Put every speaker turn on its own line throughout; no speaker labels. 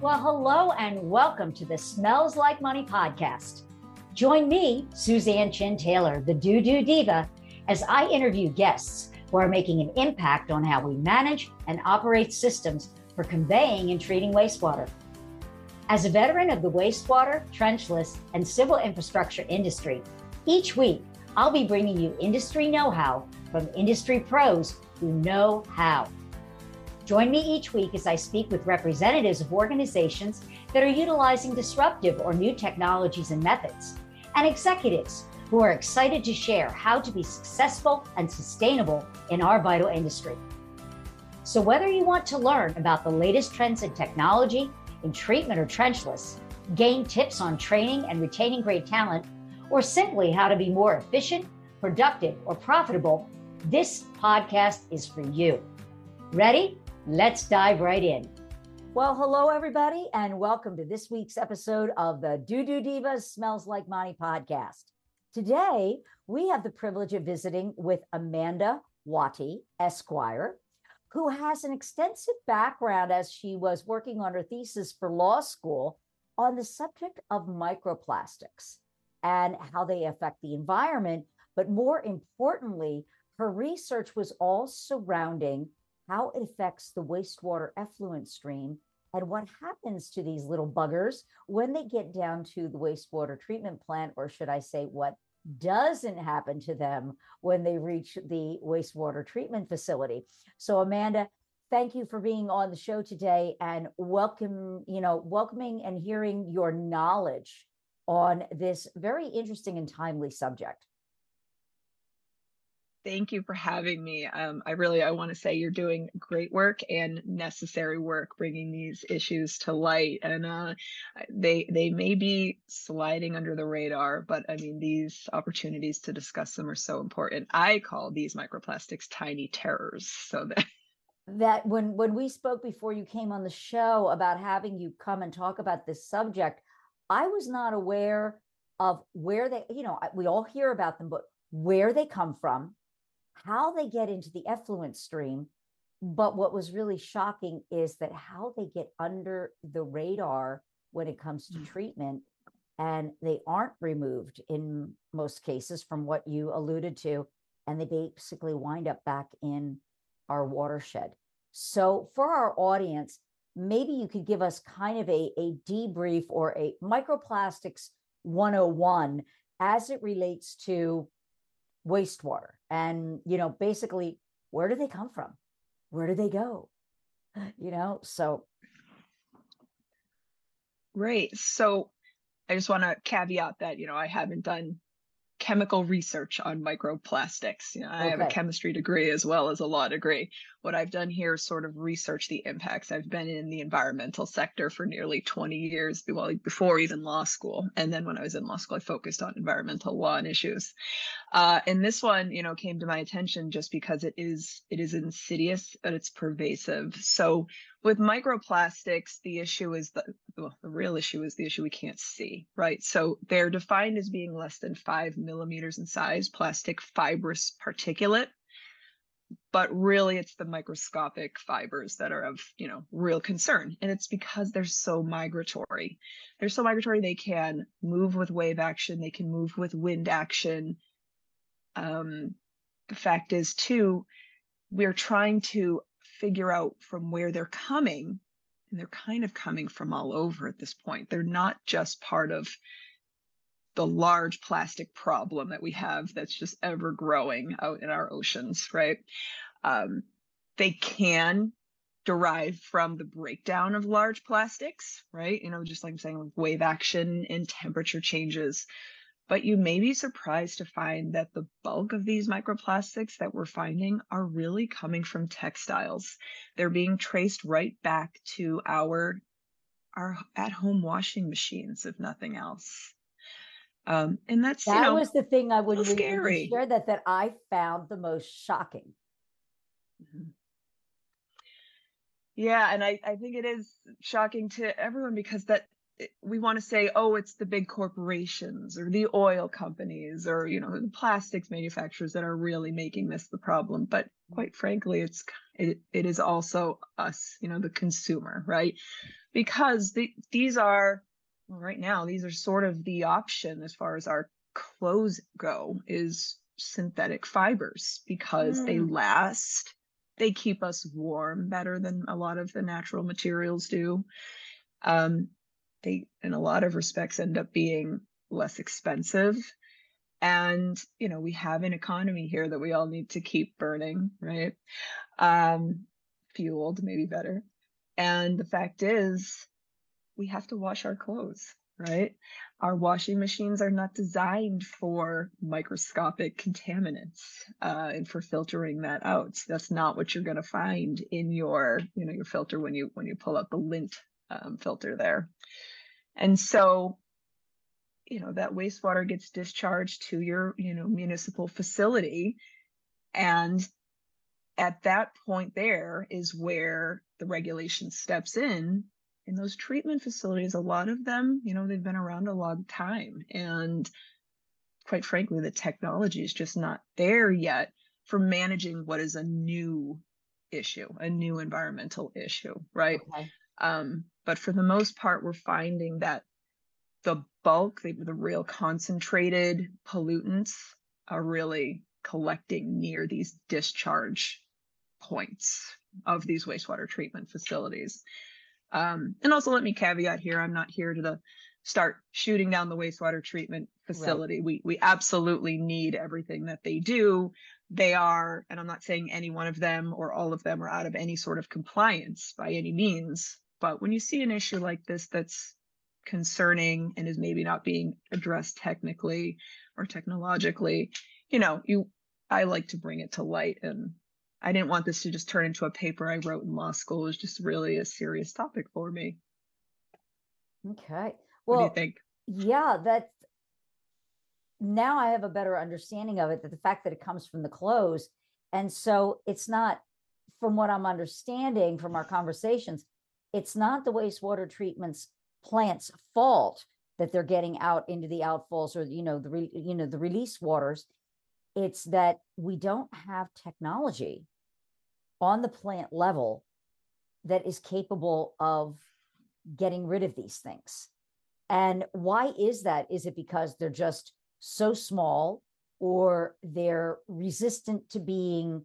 Well, hello and welcome to the Smells Like Money podcast. Join me, Suzanne Chin Taylor, the Doo Doo Diva, as I interview guests who are making an impact on how we manage and operate systems for conveying and treating wastewater. As a veteran of the wastewater, trenchless, and civil infrastructure industry, each week I'll be bringing you industry know how from industry pros who know how. Join me each week as I speak with representatives of organizations that are utilizing disruptive or new technologies and methods, and executives who are excited to share how to be successful and sustainable in our vital industry. So, whether you want to learn about the latest trends in technology, in treatment or trenchless, gain tips on training and retaining great talent, or simply how to be more efficient, productive, or profitable, this podcast is for you. Ready? Let's dive right in. Well, hello, everybody, and welcome to this week's episode of the Doo Doo Divas Smells Like Money podcast. Today, we have the privilege of visiting with Amanda Wuoti, Esquire, who has an extensive background as she was working on her thesis for law school on the subject of microplastics and how they affect the environment. But more importantly, her research was all surrounding how it affects the wastewater effluent stream and what happens to these little buggers when they get down to the wastewater treatment plant, or should I say, what doesn't happen to them when they reach the wastewater treatment facility. So, Amanda, thank you for being on the show today and welcome, you know, welcoming and hearing your knowledge on this very interesting and timely subject
thank you for having me. Um, I really I want to say you're doing great work and necessary work bringing these issues to light. And uh, they they may be sliding under the radar, but I mean these opportunities to discuss them are so important. I call these microplastics tiny terrors. So that
that when when we spoke before you came on the show about having you come and talk about this subject, I was not aware of where they, you know, we all hear about them, but where they come from, how they get into the effluent stream. But what was really shocking is that how they get under the radar when it comes to mm. treatment and they aren't removed in most cases from what you alluded to and they basically wind up back in our watershed so for our audience maybe you could give us kind of a, a debrief or a microplastics 101 as it relates to wastewater and you know basically where do they come from where do they go you know so
great so i just want to caveat that you know i haven't done chemical research on microplastics. You know, I okay. have a chemistry degree as well as a law degree. What I've done here is sort of research the impacts. I've been in the environmental sector for nearly 20 years, well, before even law school. And then when I was in law school, I focused on environmental law and issues. Uh, and this one, you know, came to my attention just because it is it is insidious, but it's pervasive. So with microplastics, the issue is the well, the real issue is the issue we can't see, right? So they're defined as being less than five millimeters in size, plastic fibrous particulate. But really, it's the microscopic fibers that are of you know real concern, and it's because they're so migratory. They're so migratory they can move with wave action, they can move with wind action. Um, the fact is, too, we're trying to figure out from where they're coming and they're kind of coming from all over at this point they're not just part of the large plastic problem that we have that's just ever growing out in our oceans right um, they can derive from the breakdown of large plastics right you know just like i'm saying wave action and temperature changes but you may be surprised to find that the bulk of these microplastics that we're finding are really coming from textiles. They're being traced right back to our our at-home washing machines, if nothing else. Um, and that's
that
you know,
was the thing I would really share that that I found the most shocking.
Mm-hmm. Yeah, and I, I think it is shocking to everyone because that we want to say, oh, it's the big corporations or the oil companies or, you know, the plastics manufacturers that are really making this the problem. But quite frankly, it's, it, it is also us, you know, the consumer, right? Because the, these are, well, right now, these are sort of the option as far as our clothes go is synthetic fibers because mm. they last. They keep us warm better than a lot of the natural materials do. Um, they in a lot of respects end up being less expensive. And you know we have an economy here that we all need to keep burning right? Um fueled maybe better. And the fact is we have to wash our clothes right our washing machines are not designed for microscopic contaminants uh, and for filtering that out that's not what you're going to find in your you know your filter when you when you pull out the lint um, filter there and so, you know, that wastewater gets discharged to your, you know, municipal facility. And at that point there is where the regulation steps in. In those treatment facilities, a lot of them, you know, they've been around a long time. And quite frankly, the technology is just not there yet for managing what is a new issue, a new environmental issue, right? Okay. Um, but for the most part, we're finding that the bulk, the, the real concentrated pollutants are really collecting near these discharge points of these wastewater treatment facilities. Um, and also let me caveat here, I'm not here to the, start shooting down the wastewater treatment facility. Right. We we absolutely need everything that they do. They are, and I'm not saying any one of them or all of them are out of any sort of compliance by any means, but when you see an issue like this that's concerning and is maybe not being addressed technically or technologically, you know, you I like to bring it to light and I didn't want this to just turn into a paper I wrote in law school. It was just really a serious topic for me.
Okay.
Well, what do you think?
Yeah, that now I have a better understanding of it that the fact that it comes from the clothes. And so it's not, from what I'm understanding from our conversations, it's not the wastewater treatment's plant's fault that they're getting out into the outfalls or you know the re, you know the release waters it's that we don't have technology on the plant level that is capable of getting rid of these things and why is that is it because they're just so small or they're resistant to being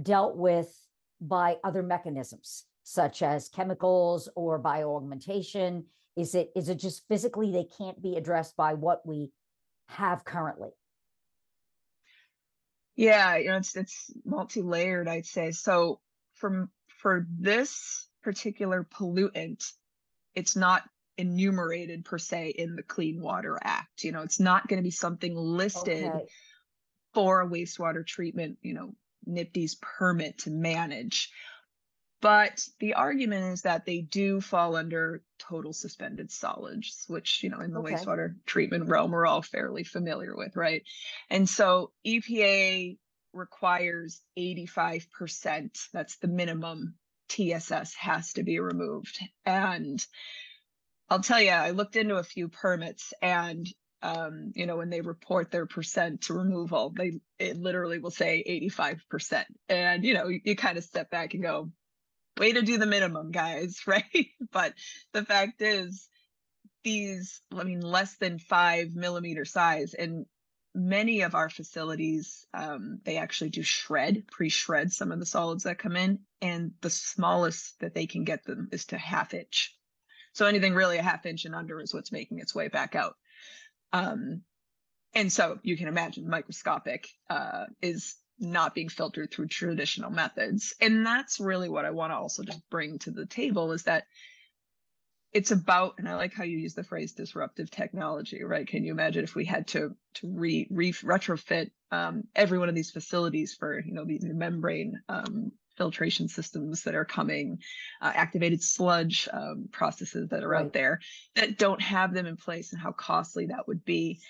dealt with by other mechanisms such as chemicals or bioaugmentation? Is it is it just physically they can't be addressed by what we have currently?
Yeah, you know, it's it's multi-layered, I'd say. So from for this particular pollutant, it's not enumerated per se in the Clean Water Act. You know, it's not going to be something listed okay. for a wastewater treatment, you know, NPDES permit to manage. But the argument is that they do fall under total suspended solids, which, you know, in the okay. wastewater treatment realm, we're all fairly familiar with, right? And so EPA requires 85%, that's the minimum TSS has to be removed. And I'll tell you, I looked into a few permits and um, you know, when they report their percent to removal, they it literally will say 85%. And you know, you, you kind of step back and go, way to do the minimum, guys, right? but the fact is, these, I mean, less than five millimeter size, and many of our facilities, um, they actually do shred, pre shred some of the solids that come in, and the smallest that they can get them is to half inch. So anything really a half inch and under is what's making its way back out. Um, and so you can imagine microscopic uh, is not being filtered through traditional methods. And that's really what I want to also just bring to the table is that it's about, and I like how you use the phrase disruptive technology, right? Can you imagine if we had to to re, re retrofit um, every one of these facilities for you know these membrane um, filtration systems that are coming, uh, activated sludge um, processes that are right. out there that don't have them in place, and how costly that would be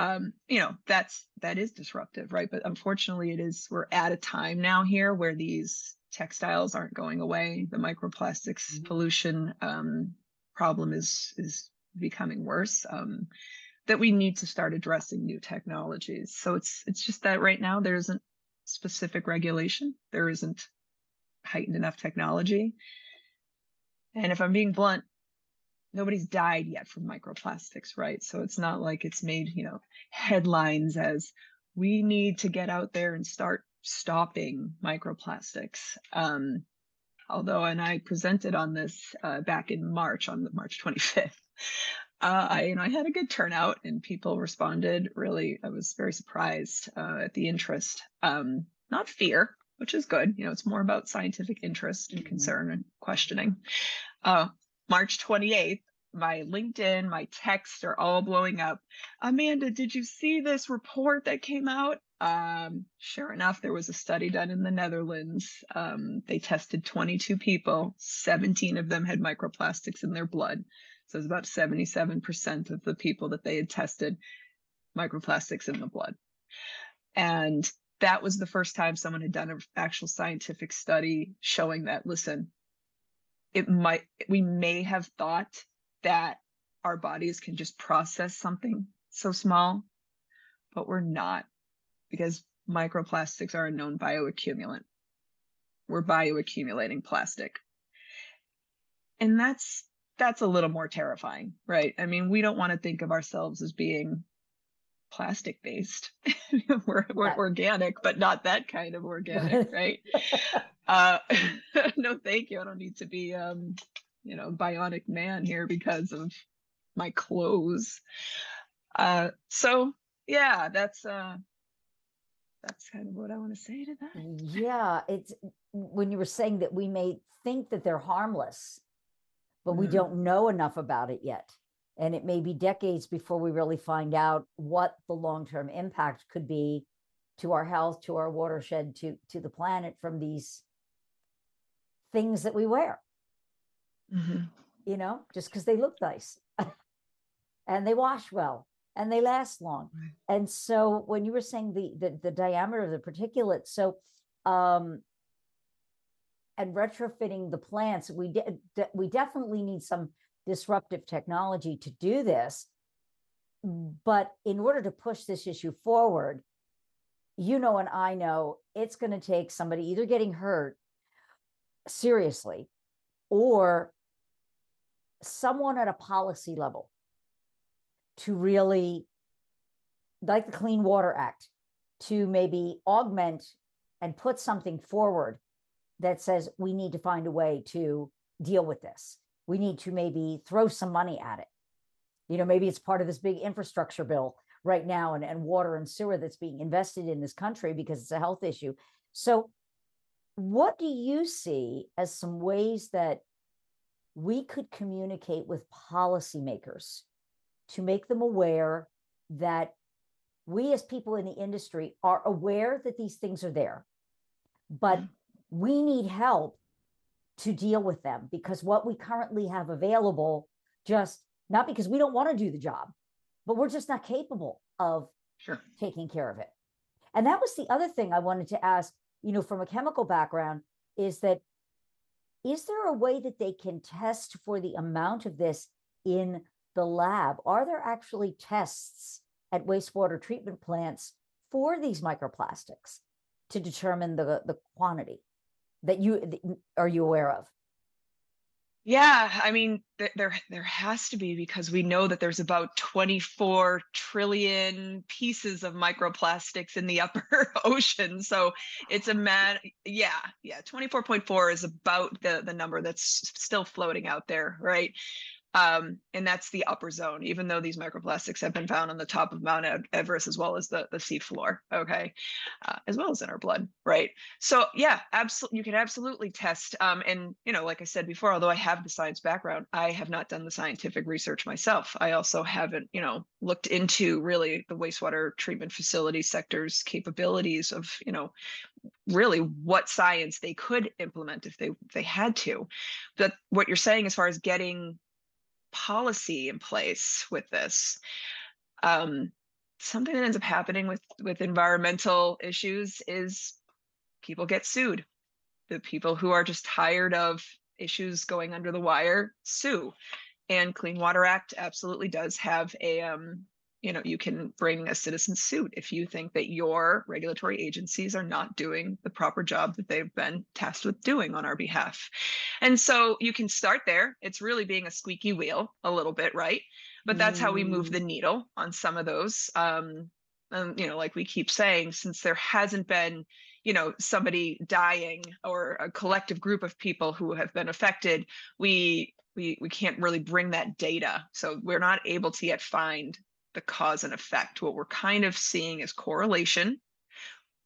um, you know, that's that is disruptive, right? But unfortunately, it is we're at a time now here where these textiles aren't going away. The microplastics mm-hmm. pollution um, problem is is becoming worse. Um, that we need to start addressing new technologies. So it's it's just that right now there isn't specific regulation. There isn't heightened enough technology. And if I'm being blunt, nobody's died yet from microplastics, right? So it's not like it's made, you know, headlines as we need to get out there and start stopping microplastics. Um, although, and I presented on this uh, back in March, on the March 25th. Uh, I, you know, I had a good turnout and people responded. Really, I was very surprised uh, at the interest. Um, not fear, which is good. You know, it's more about scientific interest and mm-hmm. concern and questioning. Uh, March 28th, my LinkedIn, my texts are all blowing up. Amanda, did you see this report that came out? Um, sure enough, there was a study done in the Netherlands. Um, they tested 22 people, 17 of them had microplastics in their blood. So it's about 77% of the people that they had tested microplastics in the blood. And that was the first time someone had done an actual scientific study showing that, listen, it might, we may have thought that our bodies can just process something so small, but we're not because microplastics are a known bioaccumulant. We're bioaccumulating plastic. And that's that's a little more terrifying, right? I mean, we don't want to think of ourselves as being plastic based. we're, we're yeah. organic, but not that kind of organic, right? uh, no, thank you. I don't need to be, um, you know, bionic man here because of my clothes. Uh, so yeah, that's uh, that's kind of what I want to say to that.
Yeah, it's when you were saying that we may think that they're harmless, but mm-hmm. we don't know enough about it yet. And it may be decades before we really find out what the long term impact could be to our health, to our watershed, to, to the planet from these things that we wear. Mm-hmm. You know, just because they look nice and they wash well and they last long. Right. And so when you were saying the, the, the diameter of the particulate, so um, and retrofitting the plants, we de- de- we definitely need some disruptive technology to do this. But in order to push this issue forward, you know, and I know it's going to take somebody either getting hurt seriously or someone at a policy level to really, like the Clean Water Act, to maybe augment and put something forward that says we need to find a way to deal with this. We need to maybe throw some money at it. You know, maybe it's part of this big infrastructure bill right now and, and water and sewer that's being invested in this country because it's a health issue. So, what do you see as some ways that we could communicate with policymakers to make them aware that we as people in the industry are aware that these things are there, but mm-hmm we need help to deal with them because what we currently have available just not because we don't want to do the job but we're just not capable of
sure.
taking care of it. And that was the other thing i wanted to ask you know from a chemical background is that is there a way that they can test for the amount of this in the lab? Are there actually tests at wastewater treatment plants for these microplastics to determine the, the quantity that you are you aware of?
Yeah, I mean there there has to be because we know that there's about 24 trillion pieces of microplastics in the upper ocean. So it's a man yeah, yeah, 24.4 is about the the number that's still floating out there, right? Um, and that's the upper zone even though these microplastics have been found on the top of mount everest as well as the, the sea floor okay? Uh, as well as in our blood right? So yeah absolutely you can absolutely test um, and you know like i said before although i have the science background i have not done the scientific research myself. I also haven't you know looked into really the wastewater treatment facility sector's capabilities of you know really what science they could implement if they if they had to. But what you're saying as far as getting policy in place with this. Um, something that ends up happening with with environmental issues is people get sued. The people who are just tired of issues going under the wire sue. and Clean Water Act absolutely does have a um, you know, you can bring a citizen suit if you think that your regulatory agencies are not doing the proper job that they've been tasked with doing on our behalf. And so you can start there. It's really being a squeaky wheel a little bit, right? But that's mm. how we move the mm. needle on some of those. Um, and, you know, like we keep saying, since there hasn't been you know somebody dying or a collective group of people who have been affected we we we can't really bring that data so we're not able to yet find the cause and effect. What we're kind of seeing is correlation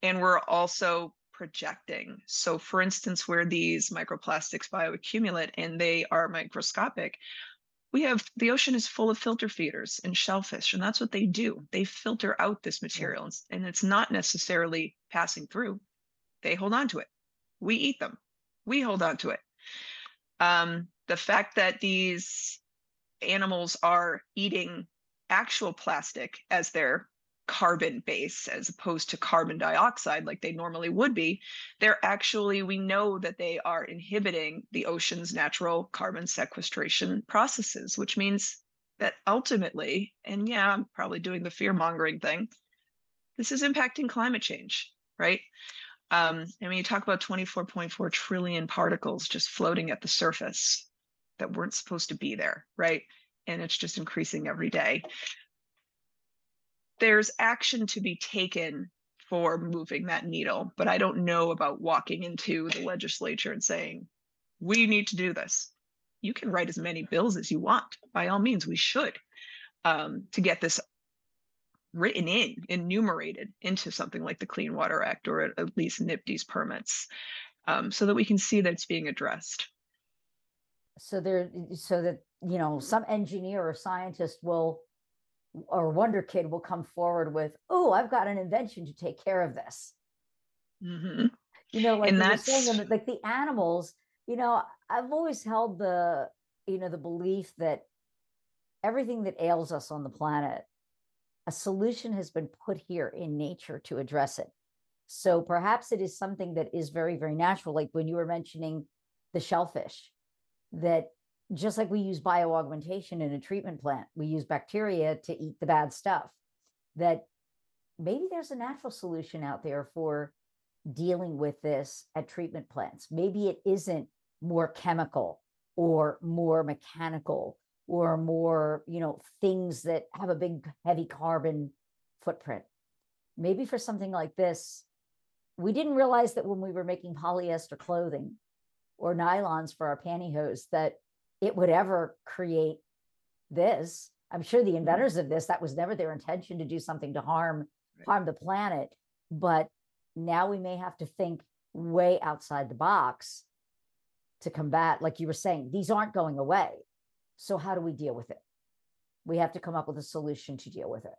and we're also projecting. So for instance where these microplastics bioaccumulate and they are microscopic we have the ocean is full of filter feeders and shellfish and that's what they do. They filter out this material and it's not necessarily passing through. They hold on to it. We eat them. We hold on to it. Um, the fact that these animals are eating actual plastic as their carbon base as opposed to carbon dioxide like they normally would be they're actually we know that they are inhibiting the ocean's natural carbon sequestration processes which means that ultimately and yeah i'm probably doing the fear mongering thing this is impacting climate change right? Um, and when you talk about 24.4 trillion particles just floating at the surface that weren't supposed to be there right and it's just increasing every day there's action to be taken for moving that needle, but I don't know about walking into the legislature and saying, we need to do this. You can write as many bills as you want. By all means, we should um, to get this written in, enumerated into something like the Clean Water Act or at least NPDES permits um, so that we can see that it's being addressed.
So there, so that, you know, some engineer or scientist will or wonder kid will come forward with oh i've got an invention to take care of this mm-hmm. you know like and saying, like the animals you know i've always held the you know the belief that everything that ails us on the planet a solution has been put here in nature to address it so perhaps it is something that is very very natural like when you were mentioning the shellfish that just like we use bioaugmentation in a treatment plant, we use bacteria to eat the bad stuff. That maybe there's a natural solution out there for dealing with this at treatment plants. Maybe it isn't more chemical or more mechanical or more, you know, things that have a big heavy carbon footprint. Maybe for something like this, we didn't realize that when we were making polyester clothing or nylons for our pantyhose that it would ever create this. I'm sure the mm-hmm. inventors of this, that was never their intention to do something to harm right. harm the planet. But now we may have to think way outside the box to combat, like you were saying, these aren't going away. So how do we deal with it? We have to come up with a solution to deal with it.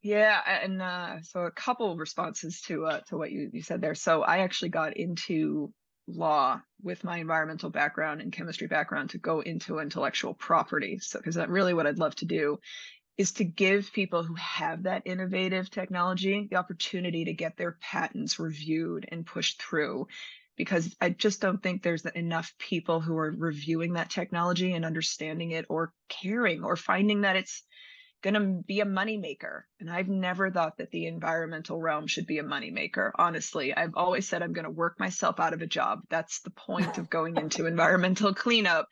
Yeah, and uh, so a couple of responses to uh, to what you, you said there. So I actually got into law with my environmental background and chemistry background to go into intellectual property. So, because that really what I'd love to do is to give people who have that innovative technology the opportunity to get their patents reviewed and pushed through. Because I just don't think there's enough people who are reviewing that technology and understanding it or caring or finding that it's going to be a moneymaker. And I've never thought that the environmental realm should be a moneymaker. Honestly, I've always said I'm going to work myself out of a job. That's the point of going into environmental cleanup.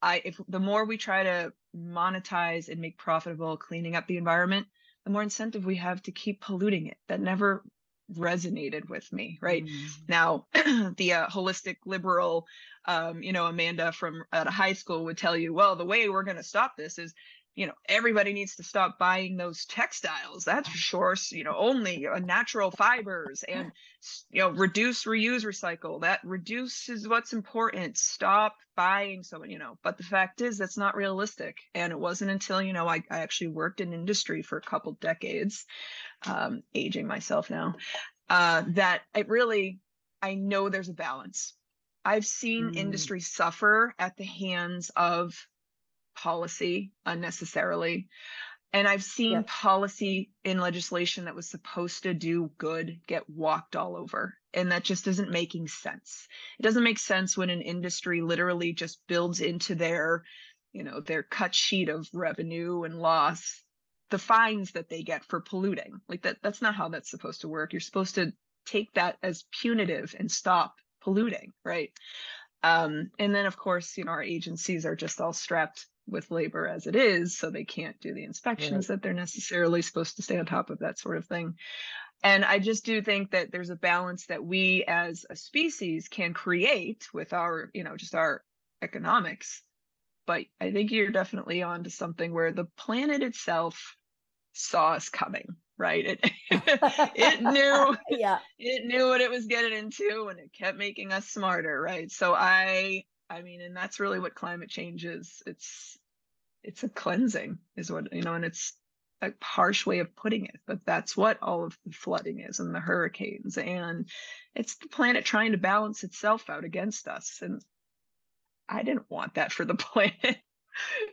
I, if the more we try to monetize and make profitable cleaning up the environment, the more incentive we have to keep polluting it. That never resonated with me right mm. now the uh, holistic liberal um, you know amanda from at a high school would tell you well the way we're going to stop this is you know everybody needs to stop buying those textiles that's for sure you know only uh, natural fibers and you know reduce reuse recycle that reduces what's important stop buying so you know but the fact is that's not realistic and it wasn't until you know i, I actually worked in industry for a couple decades um, aging myself now uh, that it really i know there's a balance i've seen mm. industry suffer at the hands of policy unnecessarily And I've seen policy in legislation that was supposed to do good get walked all over. And that just isn't making sense. It doesn't make sense when an industry literally just builds into their, you know, their cut sheet of revenue and loss the fines that they get for polluting. Like that that's not how that's supposed to work. You're supposed to take that as punitive and stop polluting, right? Um, and then of course, you know, our agencies are just all strapped with labor as it is, so they can't do the inspections right. that they're necessarily supposed to stay on top of that sort of thing. And I just do think that there's a balance that we as a species can create with our, you know, just our economics. But I think you're definitely on to something where the planet itself saw us coming, right? It it knew yeah. it knew what it was getting into and it kept making us smarter, right? So I I mean, and that's really what climate change is. It's it's a cleansing, is what you know, and it's a harsh way of putting it, but that's what all of the flooding is and the hurricanes. And it's the planet trying to balance itself out against us. And I didn't want that for the planet.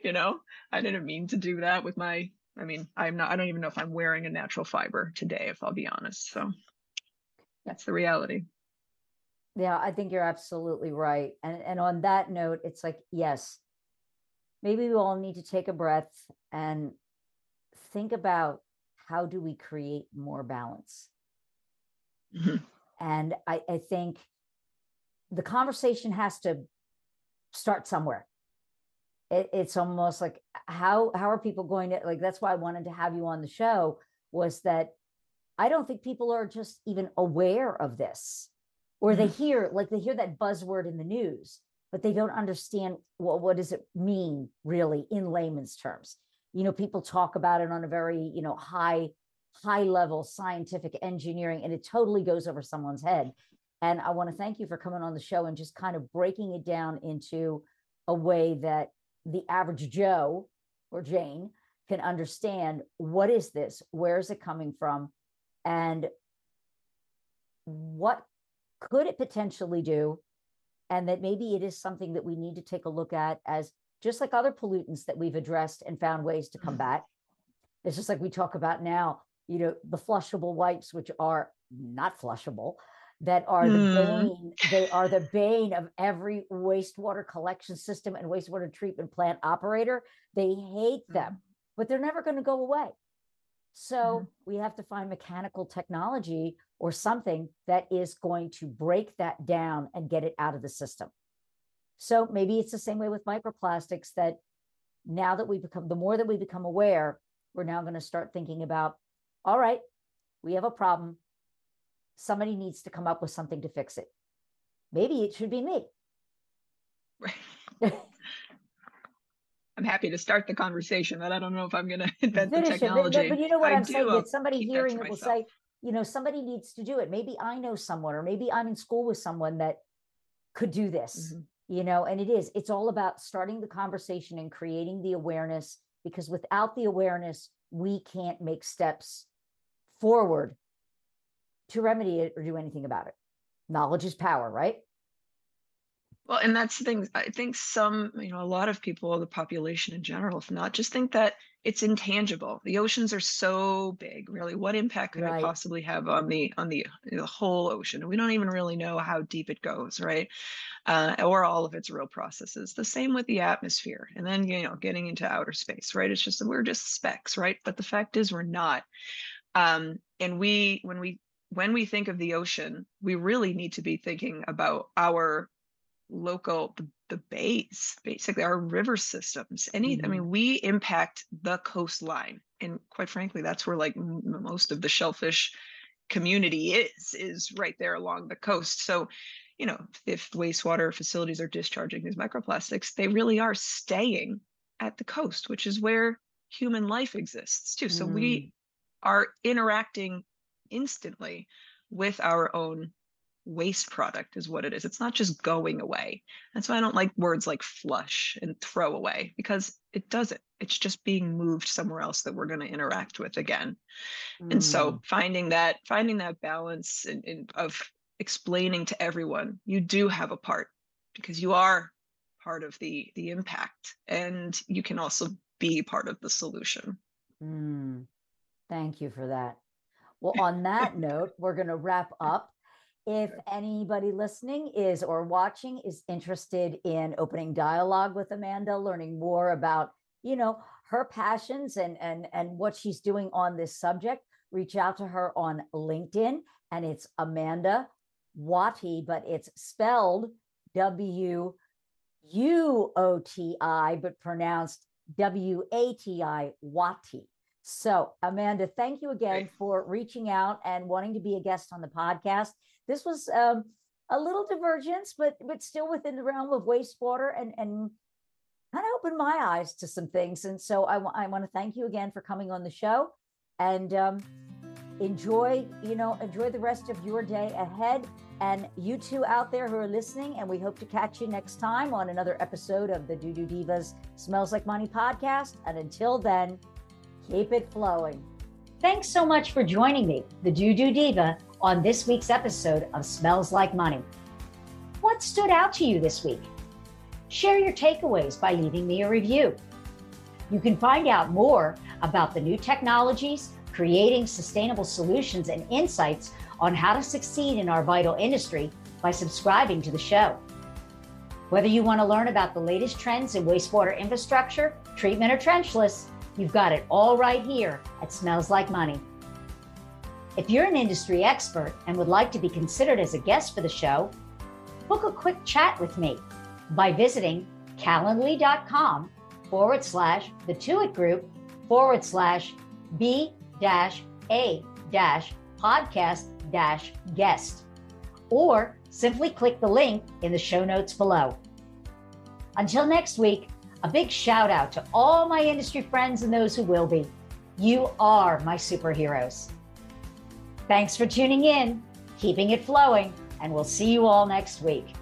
you know, I didn't mean to do that with my I mean, I'm not I don't even know if I'm wearing a natural fiber today, if I'll be honest. So that's the reality.
Yeah, I think you're absolutely right. And and on that note, it's like, yes, maybe we all need to take a breath and think about how do we create more balance. Mm-hmm. And I, I think the conversation has to start somewhere. It, it's almost like how how are people going to like that's why I wanted to have you on the show was that I don't think people are just even aware of this or they mm-hmm. hear like they hear that buzzword in the news but they don't understand well, what does it mean really in layman's terms you know people talk about it on a very you know high high level scientific engineering and it totally goes over someone's head and i want to thank you for coming on the show and just kind of breaking it down into a way that the average joe or jane can understand what is this where is it coming from and what could it potentially do? And that maybe it is something that we need to take a look at as just like other pollutants that we've addressed and found ways to mm-hmm. combat. It's just like we talk about now, you know, the flushable wipes, which are not flushable, that are mm. the bane, they are the bane of every wastewater collection system and wastewater treatment plant operator. They hate them, mm. but they're never going to go away. So mm. we have to find mechanical technology or something that is going to break that down and get it out of the system. So maybe it's the same way with microplastics that now that we become, the more that we become aware, we're now going to start thinking about, all right, we have a problem. Somebody needs to come up with something to fix it. Maybe it should be me.
Right. I'm happy to start the conversation, but I don't know if I'm going to invent the technology.
It. But, but, you know what I am saying? That somebody hearing it will say, you know, somebody needs to do it. Maybe I know someone, or maybe I'm in school with someone that could do this, mm-hmm. you know, and it is, it's all about starting the conversation and creating the awareness because without the awareness, we can't make steps forward to remedy it or do anything about it. Knowledge is power, right?
Well, and that's the thing. I think some, you know, a lot of people, the population in general, if not, just think that it's intangible. The oceans are so big, really. What impact could right. it possibly have on the on the the whole ocean? We don't even really know how deep it goes, right? Uh, or all of its real processes. The same with the atmosphere, and then you know, getting into outer space, right? It's just we're just specks, right? But the fact is, we're not. Um, and we, when we when we think of the ocean, we really need to be thinking about our local the, the bays basically our river systems any mm-hmm. i mean we impact the coastline and quite frankly that's where like m- most of the shellfish community is is right there along the coast so you know if wastewater facilities are discharging these microplastics they really are staying at the coast which is where human life exists too so mm. we are interacting instantly with our own waste product is what it is. It's not just going away. That's why I don't like words like flush and throw away because it doesn't. It's just being moved somewhere else that we're going to interact with again. Mm. And so mm. finding that finding that balance in, in, of explaining to everyone you do have a part because you are part of the the impact and you can also be part of the solution.
Mm, thank you for that. Well, on that note, we're going to wrap up. If anybody listening is or watching is interested in opening dialogue with Amanda, learning more about, you know, her passions and and and what she's doing on this subject, reach out to her on LinkedIn and it's Amanda Wuoti, but it's spelled W U O T I, but pronounced W A T I Wati. So, Amanda, thank you again Great. for reaching out and wanting to be a guest on the podcast. This was um, a little divergence, but but still within the realm of wastewater and and kind of opened my eyes to some things. And so I, w- I want to thank you again for coming on the show and um, enjoy, you know, enjoy the rest of your day ahead. And you two out there who are listening, and we hope to catch you next time on another episode of the Doo Doo Divas Smells Like Money podcast. And until then, keep it flowing. Thanks so much for joining me, the Doo Doo Diva, on this week's episode of Smells Like Money. What stood out to you this week? Share your takeaways by leaving me a review. You can find out more about the new technologies, creating sustainable solutions, and insights on how to succeed in our vital industry by subscribing to the show. Whether you want to learn about the latest trends in wastewater infrastructure, treatment, or trenchless, you've got it all right here at Smells Like Money. If you're an industry expert and would like to be considered as a guest for the show, book a quick chat with me by visiting calendly.com forward slash the Tuit Group forward slash B dash A dash podcast dash guest, or simply click the link in the show notes below. Until next week, a big shout out to all my industry friends and those who will be. You are my superheroes. Thanks for tuning in, keeping it flowing, and we'll see you all next week.